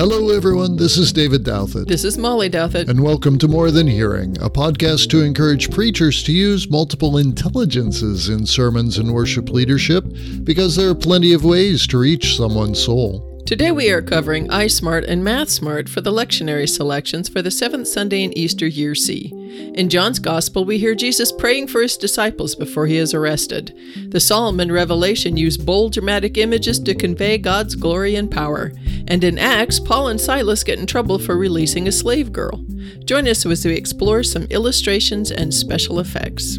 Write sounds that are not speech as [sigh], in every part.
Hello, everyone. This is David Douthit. This is Molly Douthit. And welcome to More Than Hearing, a podcast to encourage preachers to use multiple intelligences in sermons and worship leadership because there are plenty of ways to reach someone's soul. Today we are covering iSmart and MathSmart for the lectionary selections for the seventh Sunday in Easter Year C. In John's Gospel, we hear Jesus praying for his disciples before he is arrested. The Psalm and Revelation use bold dramatic images to convey God's glory and power. And in Acts, Paul and Silas get in trouble for releasing a slave girl. Join us as we explore some illustrations and special effects.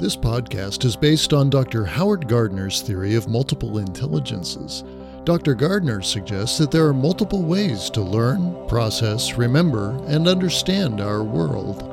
This podcast is based on Dr. Howard Gardner's theory of multiple intelligences. Dr. Gardner suggests that there are multiple ways to learn, process, remember, and understand our world.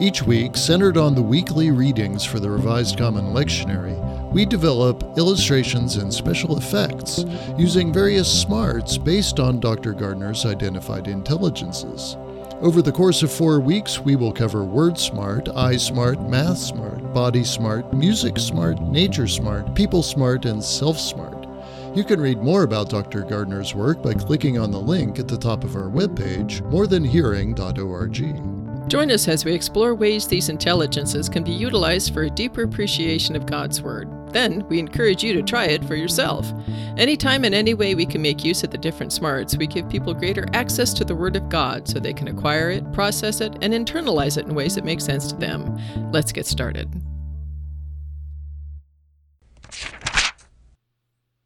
Each week, centered on the weekly readings for the Revised Common Lectionary, we develop illustrations and special effects using various smarts based on Dr. Gardner's identified intelligences. Over the course of four weeks, we will cover Word Smart, Eye Smart, Math Smart, Body Smart, Music Smart, Nature Smart, People Smart, and Self Smart. You can read more about Dr. Gardner's work by clicking on the link at the top of our webpage, morethanhearing.org. Join us as we explore ways these intelligences can be utilized for a deeper appreciation of God's Word. Then, we encourage you to try it for yourself. Anytime and any way we can make use of the different smarts, we give people greater access to the Word of God so they can acquire it, process it, and internalize it in ways that make sense to them. Let's get started.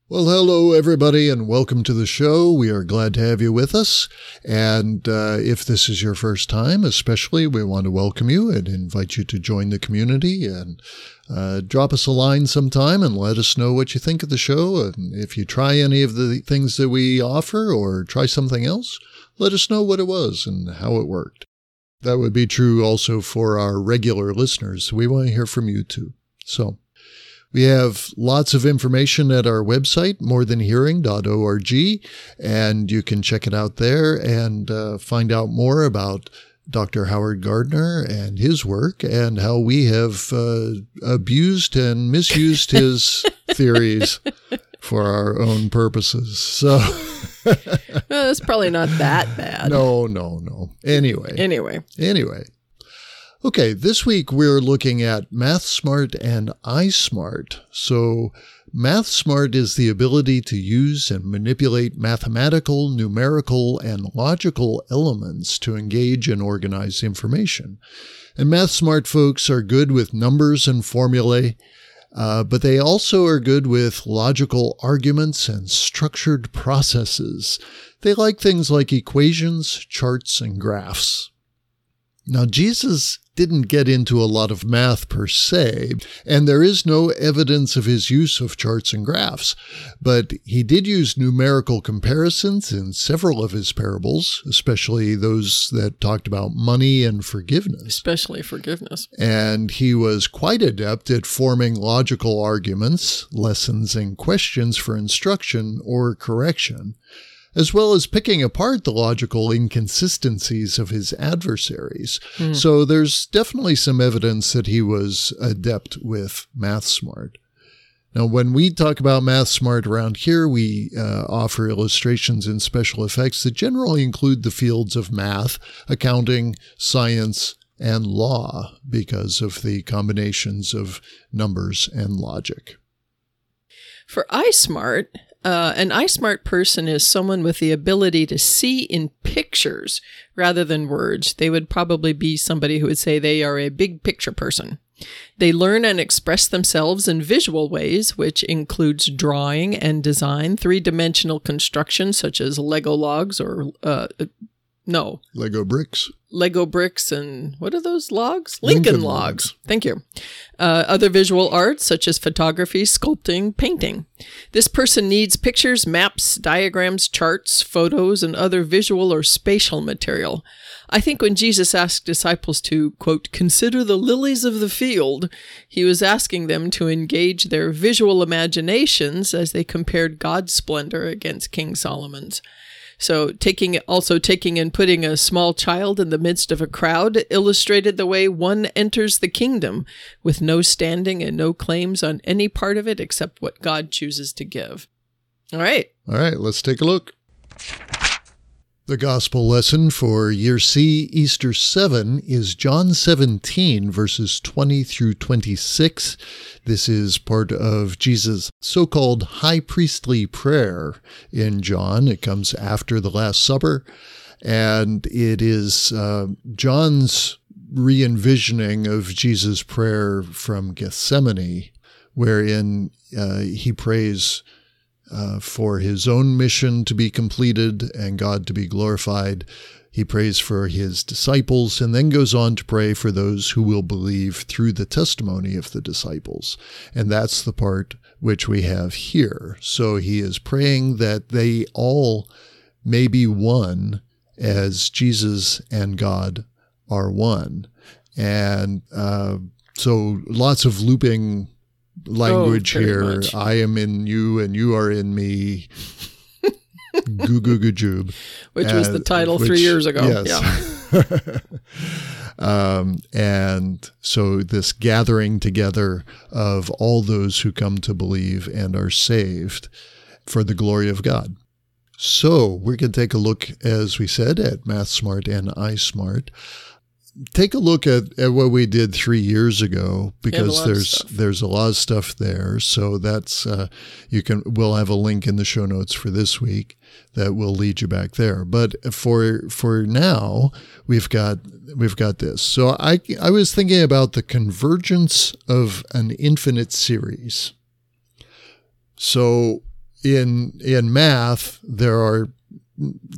Well, hello, everybody, and welcome to the show. We are glad to have you with us. And uh, if this is your first time, especially, we want to welcome you and invite you to join the community and uh, drop us a line sometime and let us know what you think of the show. And if you try any of the things that we offer or try something else, let us know what it was and how it worked. That would be true also for our regular listeners. We want to hear from you too. So, we have lots of information at our website, morethanhearing.org, and you can check it out there and uh, find out more about Dr. Howard Gardner and his work and how we have uh, abused and misused his [laughs] theories for our own purposes. So. [laughs] well, it's probably not that bad. No, no, no. Anyway. Anyway. Anyway. Okay, this week we're looking at MathSmart and iSmart. So, MathSmart is the ability to use and manipulate mathematical, numerical, and logical elements to engage and organize information. And MathSmart folks are good with numbers and formulae, uh, but they also are good with logical arguments and structured processes. They like things like equations, charts, and graphs. Now, Jesus didn't get into a lot of math per se, and there is no evidence of his use of charts and graphs, but he did use numerical comparisons in several of his parables, especially those that talked about money and forgiveness. Especially forgiveness. And he was quite adept at forming logical arguments, lessons, and questions for instruction or correction as well as picking apart the logical inconsistencies of his adversaries. Mm. So there's definitely some evidence that he was adept with math smart. Now, when we talk about math smart around here, we uh, offer illustrations and special effects that generally include the fields of math, accounting, science, and law because of the combinations of numbers and logic. For iSmart, uh, an iSmart person is someone with the ability to see in pictures rather than words. They would probably be somebody who would say they are a big picture person. They learn and express themselves in visual ways, which includes drawing and design, three dimensional construction such as Lego logs or uh, no. Lego bricks. Lego bricks and what are those logs? Lincoln, Lincoln logs. logs. Thank you. Uh, other visual arts such as photography, sculpting, painting. This person needs pictures, maps, diagrams, charts, photos, and other visual or spatial material. I think when Jesus asked disciples to, quote, consider the lilies of the field, he was asking them to engage their visual imaginations as they compared God's splendor against King Solomon's. So taking also taking and putting a small child in the midst of a crowd illustrated the way one enters the kingdom with no standing and no claims on any part of it except what God chooses to give. All right. All right, let's take a look. The gospel lesson for Year C, Easter 7, is John 17, verses 20 through 26. This is part of Jesus' so called high priestly prayer in John. It comes after the Last Supper, and it is uh, John's re envisioning of Jesus' prayer from Gethsemane, wherein uh, he prays uh, for his own mission to be completed and God to be glorified. He prays for his disciples and then goes on to pray for those who will believe through the testimony of the disciples. And that's the part which we have here. So he is praying that they all may be one as Jesus and God are one. And uh, so lots of looping language Oh, here. much. I am in you and you are in me. Goo goo goo joob. Which was the title three years ago. yes. [laughs] um, and so this gathering together of all those who come to believe and are saved for the glory of God. So we're going to take a look, as we said, at MathSmart and iSmart. Take a look at, at what we did three years ago because there's there's a lot of stuff there. So that's uh, you can we'll have a link in the show notes for this week that will lead you back there. But for for now, we've got we've got this. So I I was thinking about the convergence of an infinite series. So in in math, there are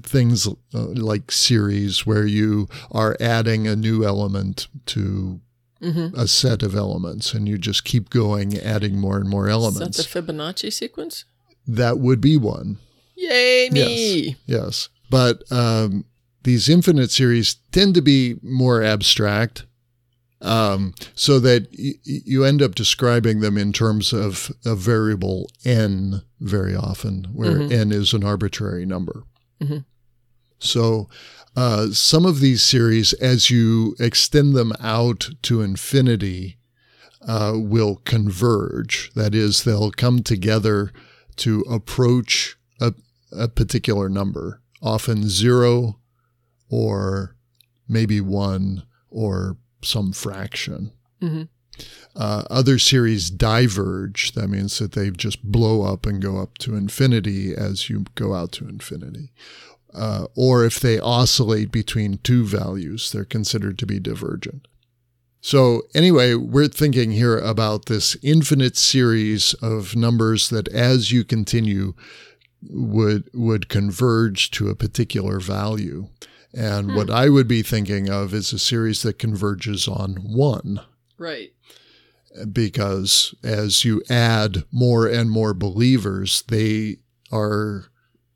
things uh, like series where you are adding a new element to Mhm. a set of elements and you just keep going adding more and more elements. Is that the Fibonacci sequence? that would be one Yay, me! yes but um, these infinite series tend to be more abstract um, so that y- you end up describing them in terms of a variable n very often where Mhm. n is an arbitrary number Mhm. so uh, some of these series as you extend them out to infinity uh, will converge that is they'll come together to approach a, a particular number often zero or maybe one or some fraction. Mhm. Uh, other series diverge. That means that they just blow up and go up to infinity as you go out to infinity. Uh, or if they oscillate between two values, they're considered to be divergent. So, anyway, we're thinking here about this infinite series of numbers that as you continue would would converge to a particular value. And what I would be thinking of is a series that converges on one Right. because as you add more and more believers, they are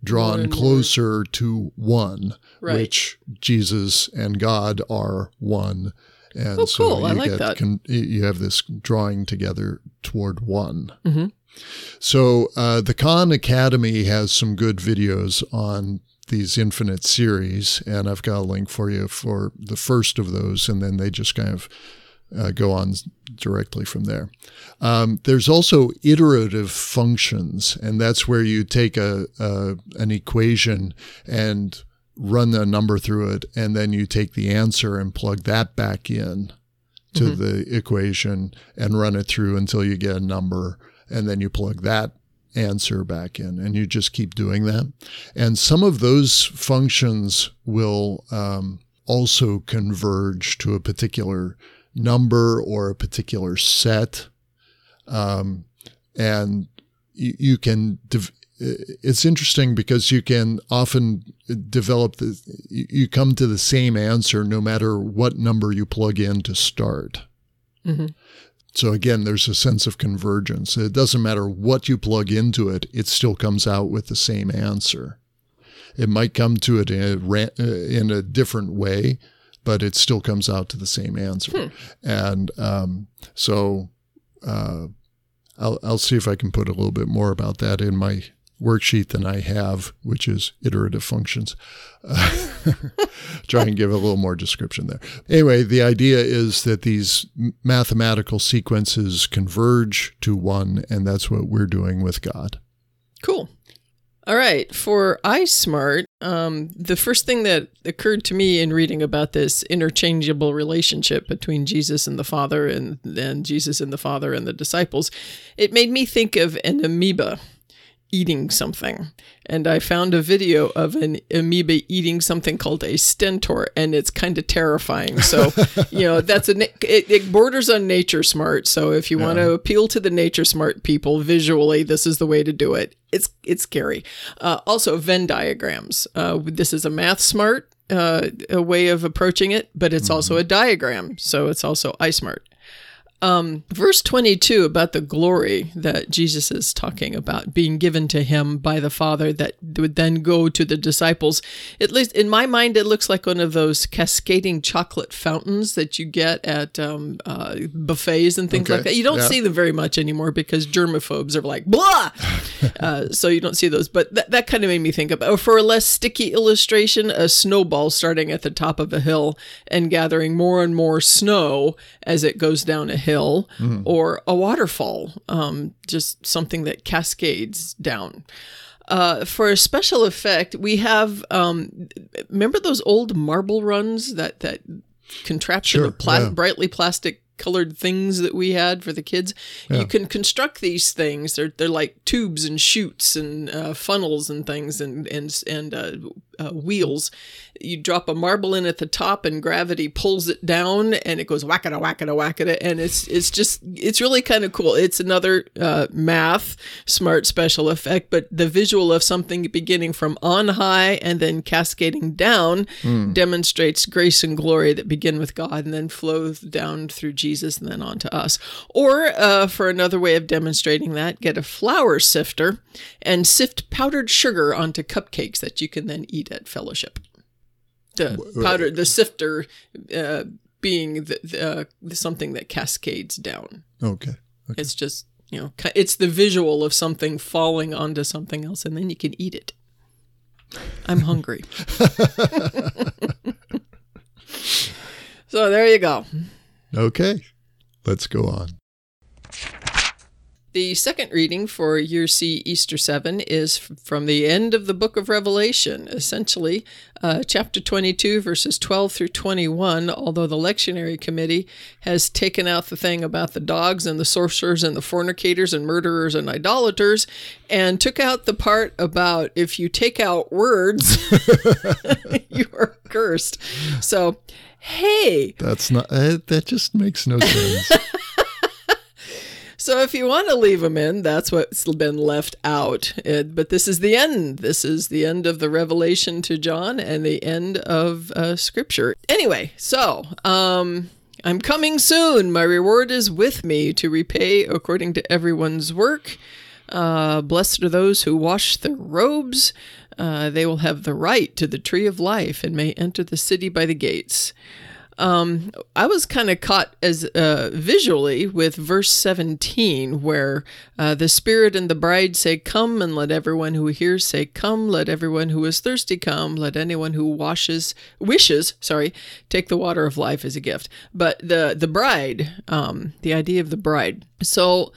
drawn and more. closer to one, Right. which Jesus and God are one. And Oh, so cool. I you like get that. con- you have this drawing together toward one. Mhm. So uh, the Khan Academy has some good videos on these infinite series, and I've got a link for you for the first of those, and then they just kind of uh, go on directly from there. Um, there's also iterative functions, and that's where you take a, a an equation and run a number through it, and then you take the answer and plug that back in to the equation and run it through until you get a number, and then you plug that answer back in, and you just keep doing that. And some of those functions will um, also converge to a particular number or a particular set. Um, and you, you can, it's interesting because you can often develop the, you come to the same answer no matter what number you plug in to start. Mhm. So again, there's a sense of convergence. It doesn't matter what you plug into it, it still comes out with the same answer. It might come to it in a, uh, in a different way, but it still comes out to the same answer. And um, so uh, I'll, I'll see if I can put a little bit more about that in my worksheet than I have, which is iterative functions. Uh, [laughs] try and give a little more description there. Anyway, the idea is that these mathematical sequences converge to one, and that's what we're doing with God. Cool. All right, for iSmart, um, the first thing that occurred to me in reading about this interchangeable relationship between Jesus and the Father and then Jesus and the Father and the disciples, it made me think of an amoeba eating something. And I found a video of an amoeba eating something called a stentor, and it's kind of terrifying. So, [laughs] you know, that's a it, it, borders on nature smart. So, if you yeah. want to appeal to the nature smart people visually, this is the way to do it. It's it's scary. Uh, also, Venn diagrams. Uh, this is a math smart uh, a way of approaching it, but it's mm-hmm. also a diagram. So, it's also iSmart. Um, verse 22 about the glory that Jesus is talking about being given to him by the Father that would then go to the disciples. At least in my mind, it looks like one of those cascading chocolate fountains that you get at um, uh, buffets and things okay. like that. You don't yeah. see them very much anymore because germaphobes are like, blah! [laughs] uh, so you don't see those. But th- that kind of made me think about, for a less sticky illustration, a snowball starting at the top of a hill and gathering more and more snow as it goes down a hill hill mm. or a waterfall, um, just something that cascades down. Uh, for a special effect, we have um, remember those old marble runs that that contraption sure, pla- yeah. brightly plastic colored things that we had for the kids. Yeah. You can construct these things. They're they're like tubes and chutes and uh, funnels and things and and and uh, uh, wheels. You drop a marble in at the top, and gravity pulls it down, and it goes whackada whackada whackada, and it's it's just it's really kind of cool. It's another uh, math smart special effect, but the visual of something beginning from on high and then cascading down mm. demonstrates grace and glory that begin with God and then flow down through Jesus and then on to us. Or uh, for another way of demonstrating that, get a flour sifter and sift powdered sugar onto cupcakes that you can then eat at fellowship. The powder, the sifter, uh, being the, the, uh, something that cascades down. Okay. okay. It's just you know, it's the visual of something falling onto something else, and then you can eat it. I'm hungry. [laughs] so there you go. Okay, let's go on. The second reading for Year C Easter 7 is from the end of the book of Revelation, essentially uh, chapter 22, verses 12 through 21. Although the lectionary committee has taken out the thing about the dogs and the sorcerers and the fornicators and murderers and idolaters and took out the part about if you take out words, [laughs] you are cursed. So, hey. That's not, uh, that just makes no sense. [laughs] So if you want to leave them in, that's what's been left out. It, but this is the end. This is the end of the revelation to John and the end of uh, Scripture. Anyway, so um, I'm coming soon. My reward is with me to repay according to everyone's work. Uh, blessed are those who wash their robes. Uh, they will have the right to the tree of life and may enter the city by the gates. Um, I was kind of caught as uh, visually with verse 17, where uh, the Spirit and the bride say, Come, and let everyone who hears say, Come, let everyone who is thirsty come, let anyone who washes, wishes, sorry, take the water of life as a gift. But the, the bride, um, the idea of the bride. So,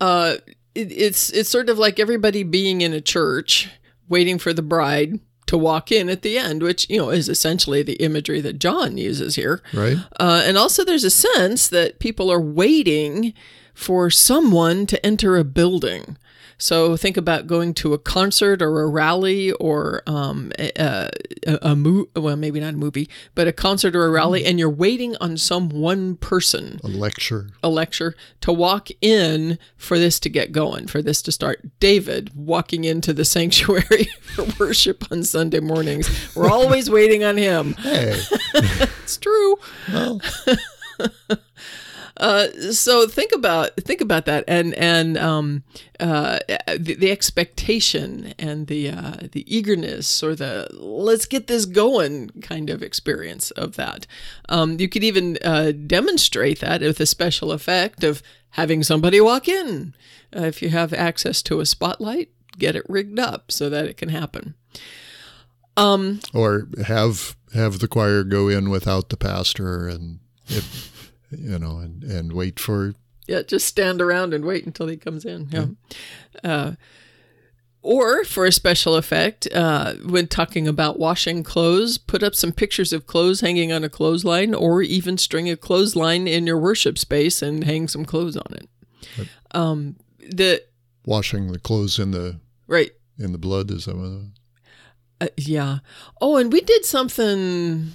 uh, it, it's, it's sort of like everybody being in a church waiting for the bride to walk in at the end, which, you know, is essentially the imagery that John uses here. Right. Uh, and also, there's a sense that people are waiting for someone to enter a building. So think about going to a concert or a rally or um, a, a, a movie, well, maybe not a movie, but a concert or a rally, and you're waiting on some one person, a lecture, a lecture to walk in for this to get going, for this to start. David walking into the [laughs] sanctuary for worship on Sunday mornings. We're always waiting on him. Hey, [laughs] it's true. Well. [laughs] Uh, so think about think about that and and um, uh, the, the, expectation and the uh, the eagerness or the let's get this going kind of experience of that. Um, you could even uh, demonstrate that with a special effect of having somebody walk in. Uh, if you have access to a spotlight, get it rigged up so that it can happen. Um, or have have the choir go in without the pastor and you know and and wait for yeah, just stand around and wait until he comes in. Yeah. Uh, or for a special effect, uh, when talking about washing clothes, put up some pictures of clothes hanging on a clothesline, or even string a clothesline in your worship space and hang some clothes on it. Um, the washing the clothes in the right in the blood is that what uh, yeah. Oh, and we did something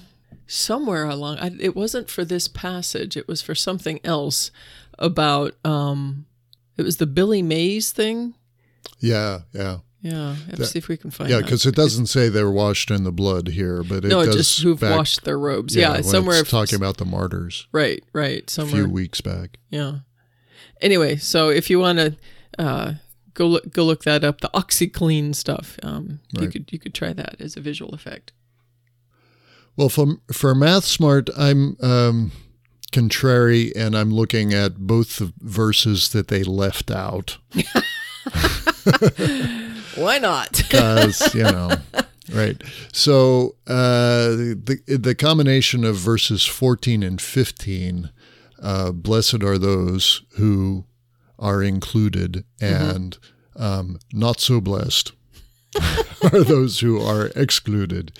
somewhere along. I, it wasn't for this passage. It was for something else about. Um, it was the Billy Mays thing. yeah yeah Yeah, have That- see if we can find. It. Yeah because it doesn't say they're washed in the blood here but it no, does just who've back- washed their robes. Yeah, when somewhere. it's talking about the martyrs right, right, somewhere a few weeks back Yeah. Anyway, so if you want to uh, go look, go look that up, the OxiClean stuff. Um, you could you could try that as a visual effect. Well, for for Math Smart, I'm um, contrary, and I'm looking at both the verses that they left out [laughs] Why not? [laughs] because you know, right? So uh, the the combination of verses 14 and 15, uh, blessed are those who are included, and um, not so blessed [laughs] are those who are excluded.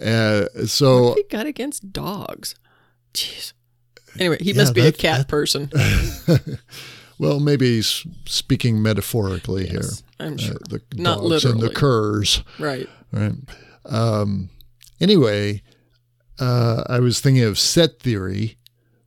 Uh, so he got against dogs. Jeez. Anyway, he Yeah, must be a cat that- person. [laughs] Well, maybe he's speaking metaphorically Yes, here. I'm sure. Uh, the Not dogs and the literally. curs, right. right? Um, anyway, uh, I was thinking of set theory,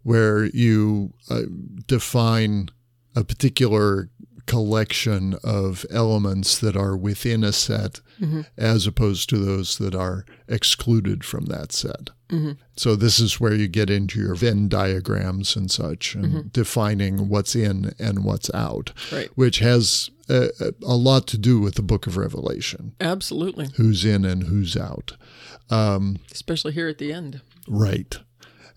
where you uh, define a particular collection of elements that are within a set, Mm-hmm. as opposed to those that are excluded from that set. Mm-hmm. So this is where you get into your Venn diagrams and such, and Mm-hmm. defining what's in and what's out, Right. which has a, a lot to do with the Book of Revelation: Absolutely. who's in and who's out. Especially here at the end. Right,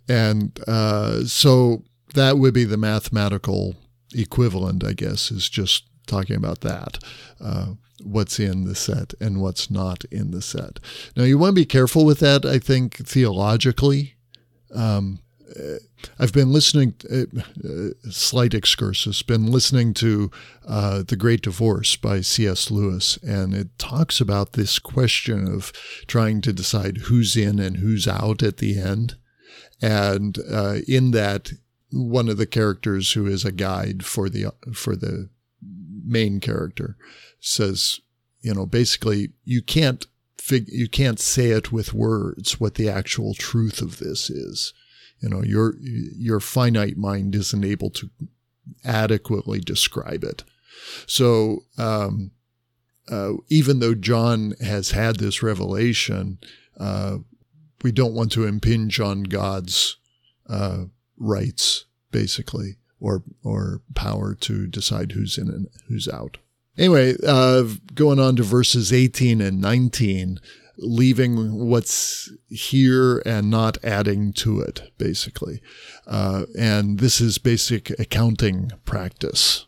and uh, so that would be the mathematical equivalent, I guess, is just talking about that. Uh, what's in the set and what's not in the set. Now, you want to be careful with that, I think, theologically. Um, uh, I've been listening, uh, uh, slight excursus, been listening to uh, The Great Divorce by C.S. Lewis, and it talks about this question of trying to decide who's in and who's out at the end. And uh, in that, one of the characters who is a guide for the for the main character says, you know, basically you can't fig- you can't say it with words what the actual truth of this is. You know, your your finite mind isn't able to adequately describe it. So um, uh, even though John has had this revelation, uh, we don't want to impinge on God's uh, rights, basically, or or power to decide who's in and who's out. Anyway, uh, going on to verses 18 and 19, leaving what's here and not adding to it, basically. Uh, and this is basic accounting practice.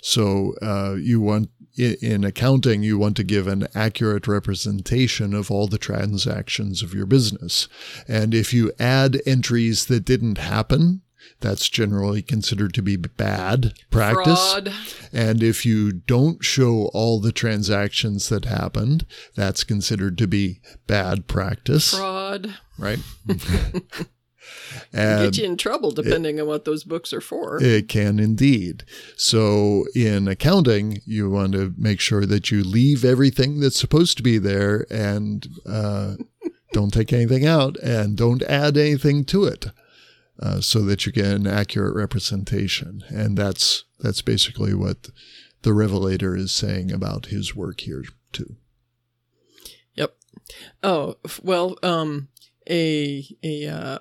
So uh, you want in accounting, you want to give an accurate representation of all the transactions of your business. And if you add entries that didn't happen, that's generally considered to be bad practice. Fraud. And if you don't show all the transactions that happened, that's considered to be bad practice, Fraud. right? [laughs] [laughs] Get you in trouble depending on what those books are for. it can indeed. So in accounting, you want to make sure that you leave everything that's supposed to be there and uh, [laughs] don't take anything out and don't add anything to it. Uh, so that you get an accurate representation, and that's that's basically what the revelator is saying about his work here too. Yep. Oh well, um, a a uh,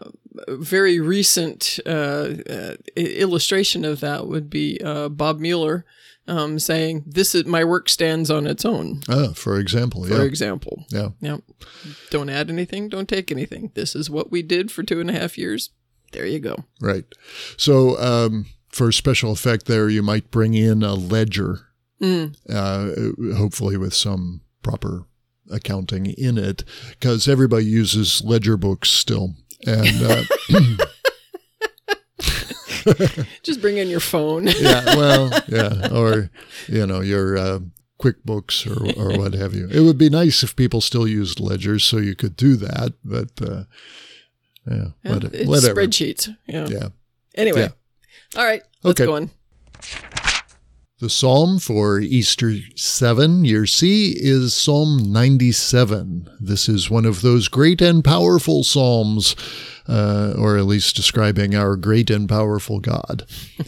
very recent uh, uh, illustration of that would be uh, Bob Mueller um, saying, "This is my work stands on its own." Ah, for example, Yeah. For yeah, example, yeah, Yep. Don't add anything. Don't take anything. This is what we did for two and a half years. There you go. right. So um, for special effect, there you might bring in a ledger uh, hopefully with some proper accounting in it, because everybody uses ledger books still. And uh, [laughs] Just bring in your phone. [laughs] yeah, well, yeah, or you know your uh, QuickBooks or or what have you. It would be nice if people still used ledgers, so you could do that. But uh, yeah, Yeah, whatever. spreadsheets. Yeah. Yeah. Anyway. All right. Let's Okay. go on. The psalm for Easter 7, year C, is Psalm 97. This is one of those great and powerful psalms, uh, or at least describing our great and powerful God.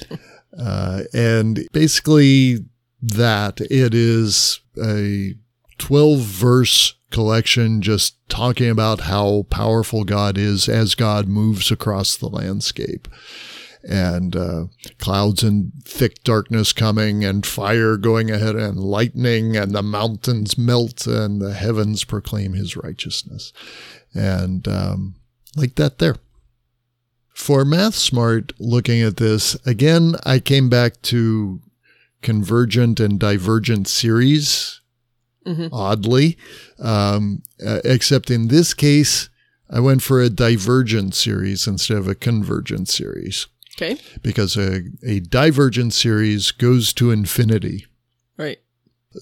[laughs] uh, and basically, that it is a 12 verse collection just talking about how powerful God is as God moves across the landscape and uh, clouds and thick darkness coming, and fire going ahead, and lightning, and the mountains melt, and the heavens proclaim his righteousness. And um, like that there. For Math Smart, looking at this, again, I came back to convergent and divergent series, Mhm. oddly, um, uh, except in this case, I went for a divergent series instead of a convergent series Okay. because a, a divergent series goes to infinity. Right.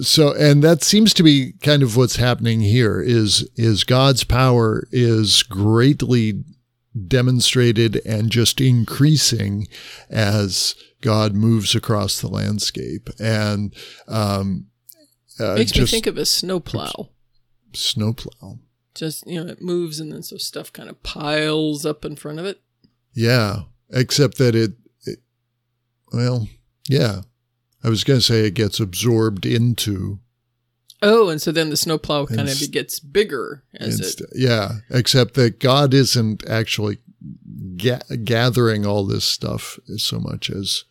So, and that seems to be kind of what's happening here is, is God's power is greatly demonstrated and just increasing as God moves across the landscape. And, um, uh, Makes me think of a snowplow. snowplow. Just, you know, it moves and then so stuff kind of piles up in front of it. Yeah. Except that it, it well, yeah. I was going to say it gets absorbed into Oh, and so then the snowplow kind of gets bigger as it. yeah, except that God isn't actually ga- gathering all this stuff so much as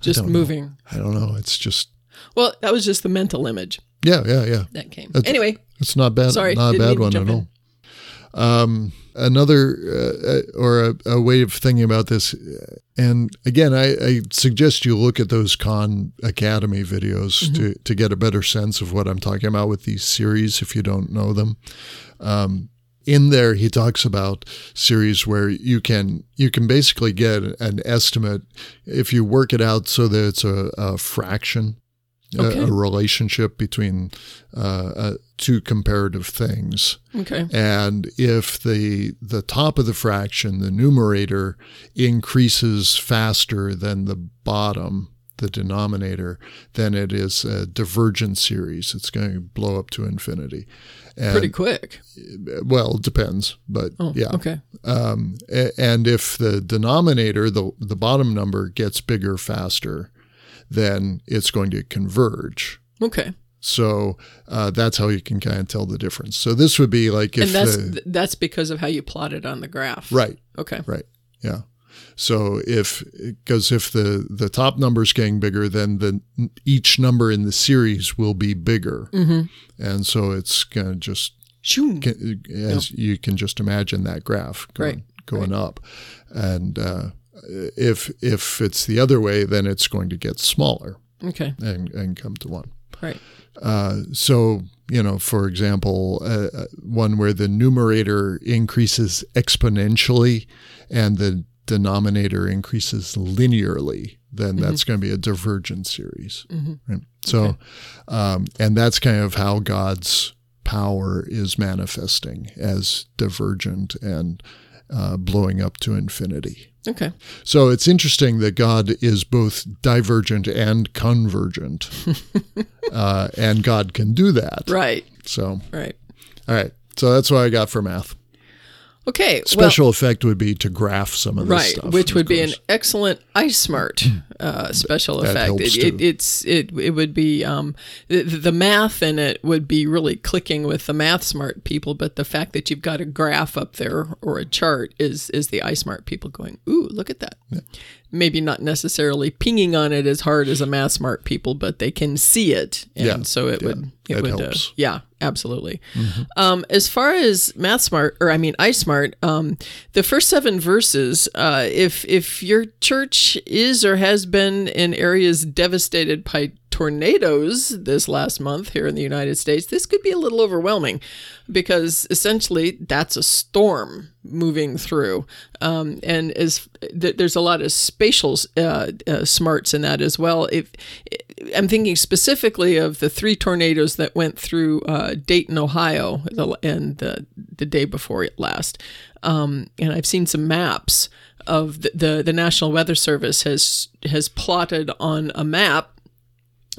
Just know. moving. I don't know. It's just Well, that was just the mental image yeah, yeah, yeah. that came. That's- anyway, It's not bad. Sorry, not a bad one at all. Um, another uh, uh, or a, a way of thinking about this, and again, I, I suggest you look at those Khan Academy videos Mm-hmm. to to get a better sense of what I'm talking about with these series. If you don't know them, um, in there he talks about series where you can you can basically get an estimate if you work it out so that it's a, a fraction. A- Okay. A, relationship between uh, uh, two comparative things, okay. and if the the top of the fraction, the numerator, increases faster than the bottom, the denominator, then it is a divergent series. It's going to blow up to infinity. And, Pretty quick. well, it depends, but Oh, yeah. Okay. Um, and if the denominator, the the bottom number, gets bigger faster, then it's going to converge. Okay. So uh, that's how you can kind of tell the difference. So this would be like if and that's the, that's because of how you plot it on the graph. right, Okay. right, yeah. So if because if the the top number is getting bigger, then the each number in the series will be bigger, Mm-hmm. and so it's gonna just Shoo. can, as you can just imagine that graph going, Right, going up. And uh, if if it's the other way, then it's going to get smaller Okay. and, and come to one. Right. Uh, so, you know, for example, uh, uh, one where the numerator increases exponentially and the denominator increases linearly, then that's going to be a divergent series. Right? So, um, and that's kind of how God's power is manifesting as divergent and uh, blowing up to infinity. Okay. So it's interesting that God is both divergent and convergent, [laughs] uh, and God can do that. Right. So, Right. all right. So that's what I got for math. Okay. well- Special effect would be to graph some of this right, stuff, which would be an course. excellent iSmart [clears throat] uh, special That effect. it, it, it's it it would be um, the, the math in it would be really clicking with the math smart people, but the fact that you've got a graph up there or a chart is is the iSmart people going, ooh, look at that. Maybe not necessarily pinging on it as hard as a math smart people, but they can see it, and Yeah, so it yeah, would it that would helps. Uh, yeah, absolutely. Um, as far as math smart or I mean iSmart, um, the first seven verses, uh, if if your church is or has been in areas devastated by tornadoes this last month here in the United States, this could be a little overwhelming because essentially that's a storm moving through. Um, and as th- there's a lot of spatial uh, uh, smarts in that as well. If, I'm thinking specifically of the three tornadoes that went through uh, Dayton, Ohio, the, and the, the day before it last. Um, and I've seen some maps of the, the, the National Weather Service has has plotted on a map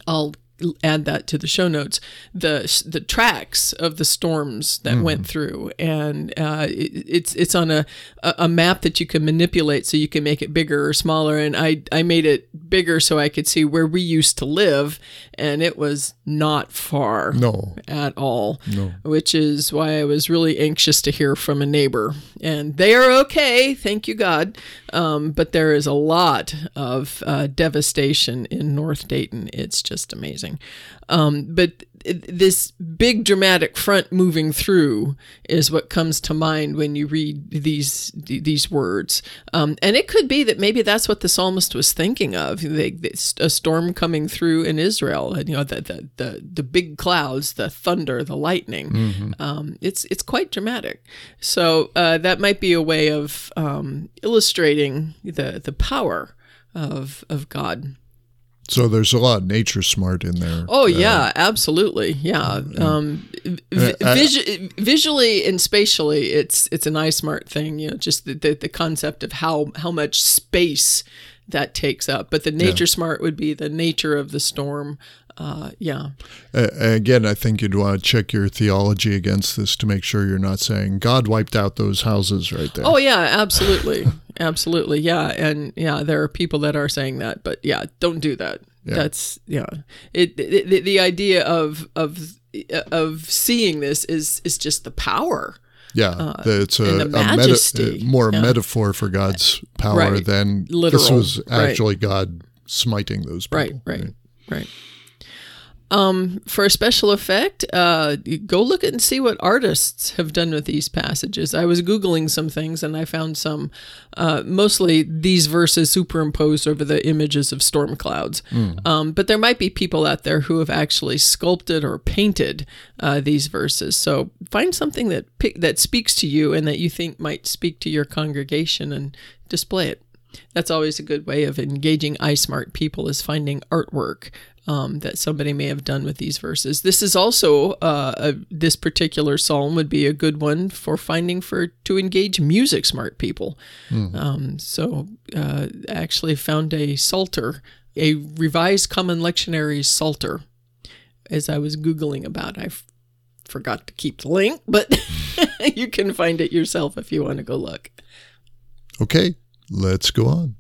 I'll add that to the show notes the the tracks of the storms that mm. went through. And uh, it, it's it's on a a map that you can manipulate so you can make it bigger or smaller. And I I made it bigger so I could see where we used to live and it was not far no. at all no. which is why I was really anxious to hear from a neighbor. And they are okay thank you God. Um, but there is a lot of uh, devastation in North Dayton. It's just amazing amazing. Um, but this big dramatic front moving through is what comes to mind when you read these these words. Um, and it could be that maybe that's what the psalmist was thinking of: they, a storm coming through in Israel. You know, the the the, the big clouds, the thunder, the lightning. Mm-hmm. Um, it's it's quite dramatic. So uh, that might be a way of um, illustrating the the power of of God. So there's a lot of nature smart in there. Oh uh, yeah, absolutely. Yeah. Um, vi- visu- visually and spatially, it's it's an eye smart thing. You know, just the, the, the concept of how how much space that takes up. But the nature yeah. smart would be the nature of the storm. Uh, yeah. Uh, again, I think you'd want to check your theology against this to make sure you're not saying God wiped out those houses right there. Oh yeah, absolutely. [laughs] Absolutely, yeah, and yeah, there are people that are saying that, but yeah, don't do that. Yeah. That's yeah. It, it the, the idea of of of seeing this is is just the power. Yeah, uh, it's a, a meta, more yeah. metaphor for God's power right. than Literal. this was actually right. God smiting those people. Right, right, right. right. Um, for a special effect, uh, go look at and see what artists have done with these passages. I was Googling some things and I found some, uh, mostly these verses superimposed over the images of storm clouds. Mm. Um, but there might be people out there who have actually sculpted or painted uh, these verses. So find something that, that speaks to you and that you think might speak to your congregation and display it that's always a good way of engaging iSmart people is finding artwork um, that somebody may have done with these verses. This is also uh, a, this particular psalm would be a good one for finding for to engage music smart people. Mm. Um, so uh, actually found a psalter, a revised common lectionary psalter, as I was googling about. I forgot to keep the link, but [laughs] you can find it yourself if you want to go look. Okay, let's go on.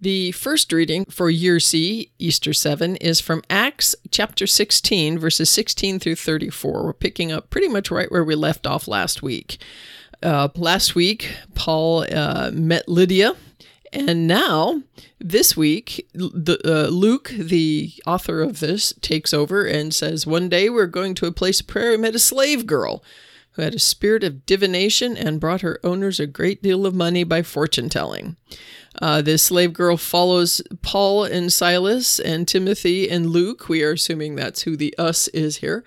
The first reading for Year C, Easter 7, is from Acts chapter 16, verses 16 through 34. We're picking up pretty much right where we left off last week. Uh, last week, Paul uh, met Lydia, and now this week, the, uh, Luke, the author of this, takes over and says, One day we're going to a place of prayer. We met a slave girl who had a spirit of divination and brought her owners a great deal of money by fortune telling. Uh, this slave girl follows Paul and Silas and Timothy and Luke. We are assuming that's who the us is here.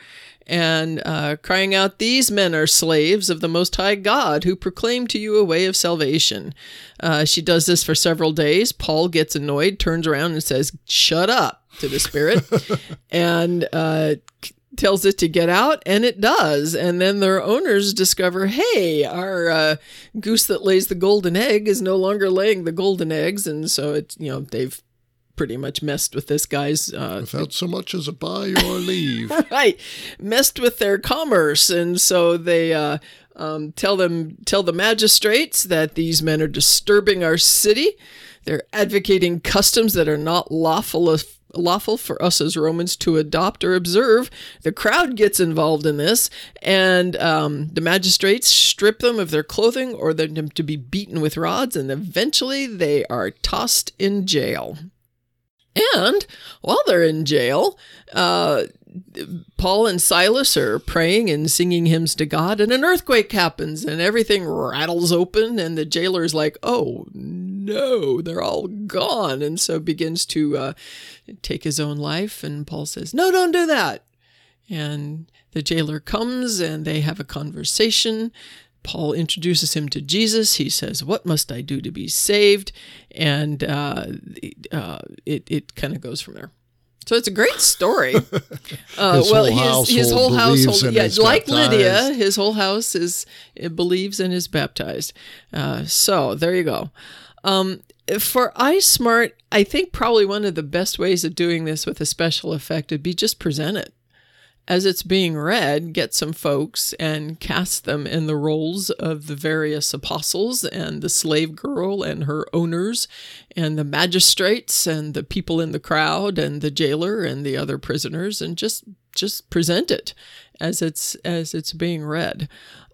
And uh, crying out, These men are slaves of the Most High God who proclaim to you a way of salvation. Uh, she does this for several days. Paul gets annoyed, turns around, and says, Shut up to the spirit. [laughs] and uh, tells it to get out and it does. And then their owners discover hey our uh, goose that lays the golden egg is no longer laying the golden eggs. And so it's you know they've pretty much messed with this guy's uh, without so much as a buy or leave. [laughs] Right. Messed with their commerce. And so they uh, um, tell them tell the magistrates that these men are disturbing our city. They're advocating customs that are not lawful lawful for us as Romans to adopt or observe. The crowd gets involved in this, and um, the magistrates strip them of their clothing or them to be beaten with rods, and eventually they are tossed in jail. And while they're in jail, uh, Paul and Silas are praying and singing hymns to God, and an earthquake happens, and everything rattles open, and the jailer's like, "Oh no, they're all gone. And so begins to uh, take his own life. And Paul says, no, don't do that. And the jailer comes and they have a conversation. Paul introduces him to Jesus. He says, What must I do to be saved? And uh, uh, it, it kind of goes from there. So it's a great story. [laughs] Uh, his well, whole his, his whole household, yeah, like baptized. Lydia, his whole house is believes and is baptized. Uh, so there you go. Um, for Eye Smart, I think probably one of the best ways of doing this with a special effect would be just present it as it's being read, get some folks and cast them in the roles of the various apostles and the slave girl and her owners and the magistrates and the people in the crowd and the jailer and the other prisoners and just just present it as it's as it's being read.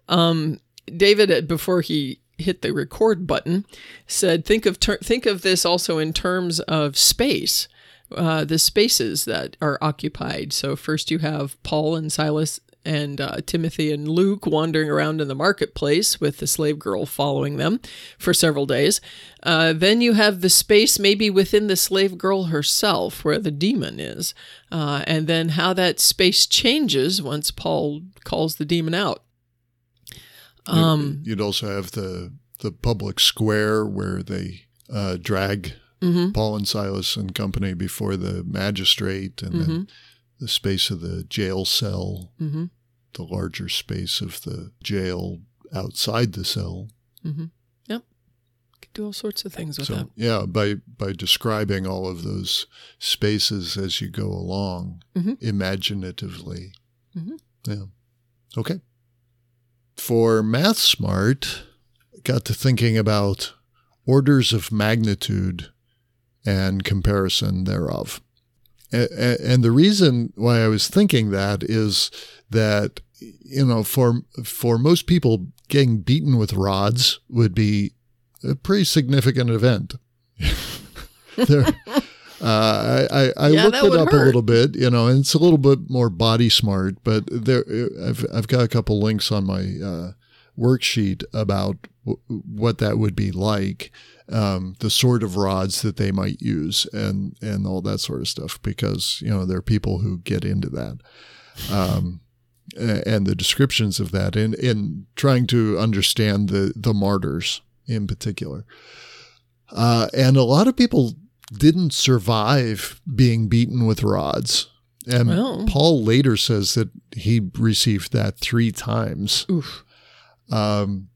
Um, David, before he hit the record button, said, "Think of ter- think of this also in terms of space." uh, the spaces that are occupied. So first you have Paul and Silas and uh, Timothy and Luke wandering around in the marketplace with the slave girl following them for several days. Uh, then you have the space maybe within the slave girl herself where the demon is. Uh, and then how that space changes once Paul calls the demon out. Um, You'd also have the the public square where they uh, drag mm-hmm. Paul and Silas and company before the magistrate, and mm-hmm. then the space of the jail cell, mm-hmm. the larger space of the jail outside the cell. Mm-hmm. Yep, could do all sorts of things with so, that. Yeah, by by describing all of those spaces as you go along, mm-hmm. imaginatively. Mm-hmm. Yeah. Okay. For Math Smart, got to thinking about orders of magnitude and comparison thereof. And the reason why I was thinking that is that, you know, for, for most people, getting beaten with rods would be a pretty significant event. [laughs] uh, I, I yeah, looked it up hurt. a little bit, you know, and it's a little bit more body smart, but there, I've, I've got a couple links on my uh, worksheet about w- what that would be like um, the sort of rods that they might use and and all that sort of stuff because you know there are people who get into that um, and the descriptions of that and in trying to understand the the martyrs in particular uh, and a lot of people didn't survive being beaten with rods and well. Paul later says that he received that three times. Um,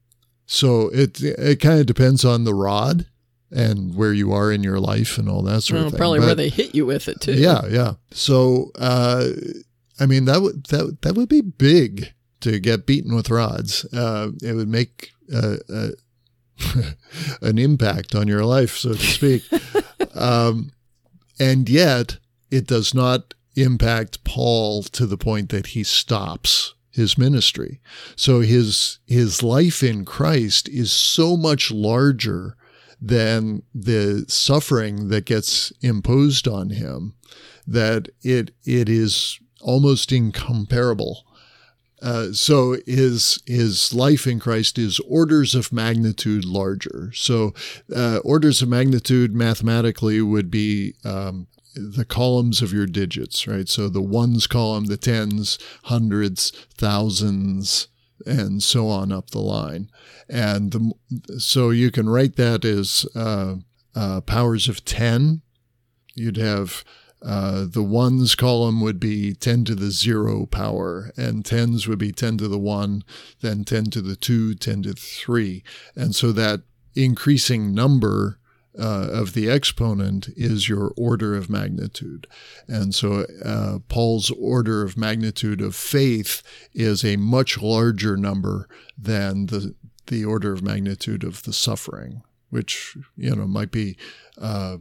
so it it kind of depends on the rod and where you are in your life and all that sort well, of thing. Probably but, where they hit you with it too. Yeah, yeah. So uh, I mean that would that that would be big to get beaten with rods. Uh, it would make uh, [laughs] an impact on your life, so to speak. [laughs] um, and yet, it does not impact Paul to the point that he stops his ministry. So his his life in Christ is so much larger than the suffering that gets imposed on him that it it is almost incomparable. Uh, so his his life in Christ is orders of magnitude larger. So uh, orders of magnitude mathematically would be um, the columns of your digits, right? So the ones column, the tens, hundreds, thousands, and so on up the line. And the, so you can write that as uh, uh, powers of 10. You'd have uh, the ones column would be 10 to the 0 power, and tens would be 10 to the 1, then 10 to the 2, 10 to the 3. And so that increasing number uh, of the exponent is your order of magnitude. And so uh, Paul's order of magnitude of faith is a much larger number than the, the order of magnitude of the suffering, which, you know, might be uh,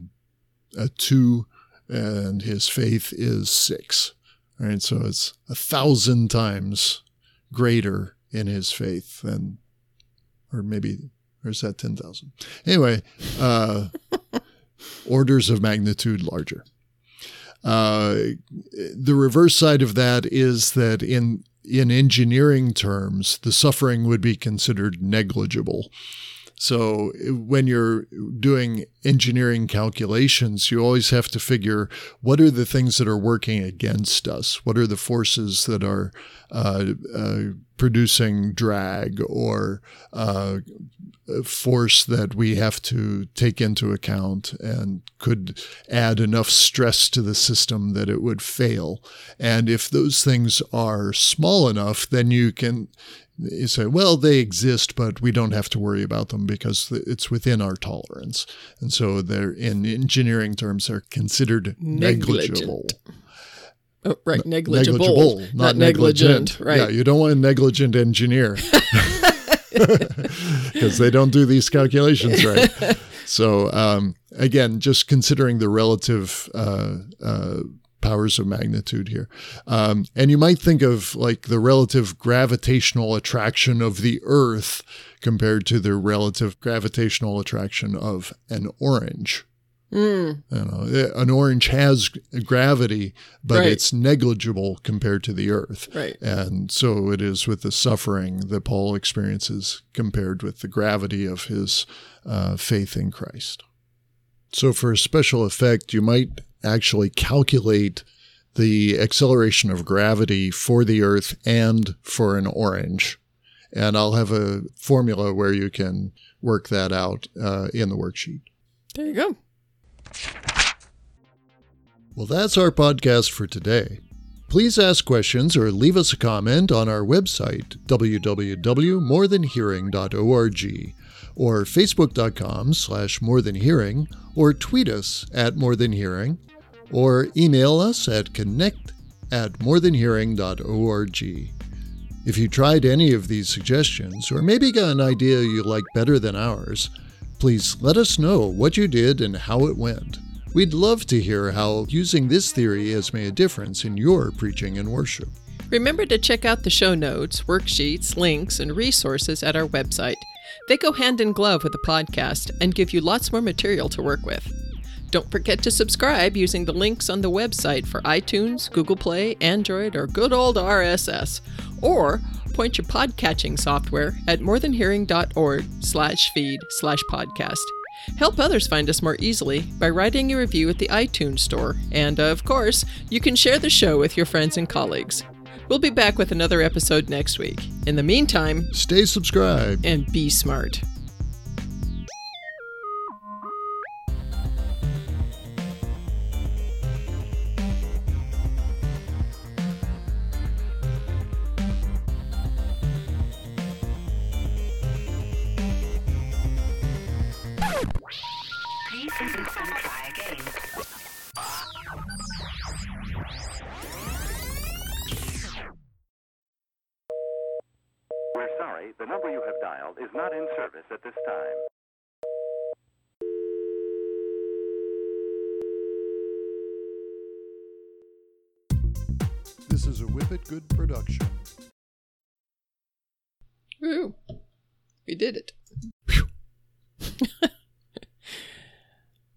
a two and his faith is six. Right. So it's a thousand times greater in his faith than, or maybe or is that 10,000? Anyway, uh, [laughs] orders of magnitude larger. Uh, the reverse side of that is that in in engineering terms, the suffering would be considered negligible. So when you're doing engineering calculations, you always have to figure what are the things that are working against us? What are the forces that are uh, uh, producing drag or uh, force that we have to take into account and could add enough stress to the system that it would fail. And if those things are small enough, then you can you say, well, they exist, but we don't have to worry about them because it's within our tolerance. And so they're in engineering terms, they're considered negligible. Oh, right, negligible, negligible not, not negligent. negligent. Right. Yeah, you don't want a negligent engineer [laughs] [laughs] because they don't do these calculations right. so um, again, just considering the relative uh, uh, powers of magnitude here. Um, and you might think of like the relative gravitational attraction of the Earth compared to the relative gravitational attraction of an orange. Mm. You know, an orange has gravity, but Right. it's negligible compared to the Earth. Right. And so it is with the suffering that Paul experiences compared with the gravity of his uh, faith in Christ. So, for a special effect, you might actually calculate the acceleration of gravity for the Earth and for an orange. And I'll have a formula where you can work that out uh, in the worksheet. There you go. Well, that's our podcast for today. Please ask questions or leave us a comment on our website, www.morethanhearing.org, or facebook.com slash morethanhearing, or tweet us at morethanhearing, or email us at connect at morethanhearing.org. If you tried any of these suggestions, or maybe got an idea you like better than ours, please let us know what you did and how it went. We'd love to hear how using this theory has made a difference in your preaching and worship. Remember to check out the show notes, worksheets, links, and resources at our website. They go hand in glove with the podcast and give you lots more material to work with. Don't forget to subscribe using the links on the website for iTunes, Google Play, Android, or good old RSS. Or point your podcatching software at morethanhearing.org slash feed slash podcast. Help others find us more easily by writing a review at the iTunes Store. And, of course, you can share the show with your friends and colleagues. We'll be back with another episode next week. In the meantime, Stay subscribed. and be smart. This is a Whippet Good production. Woo! We did it. [laughs]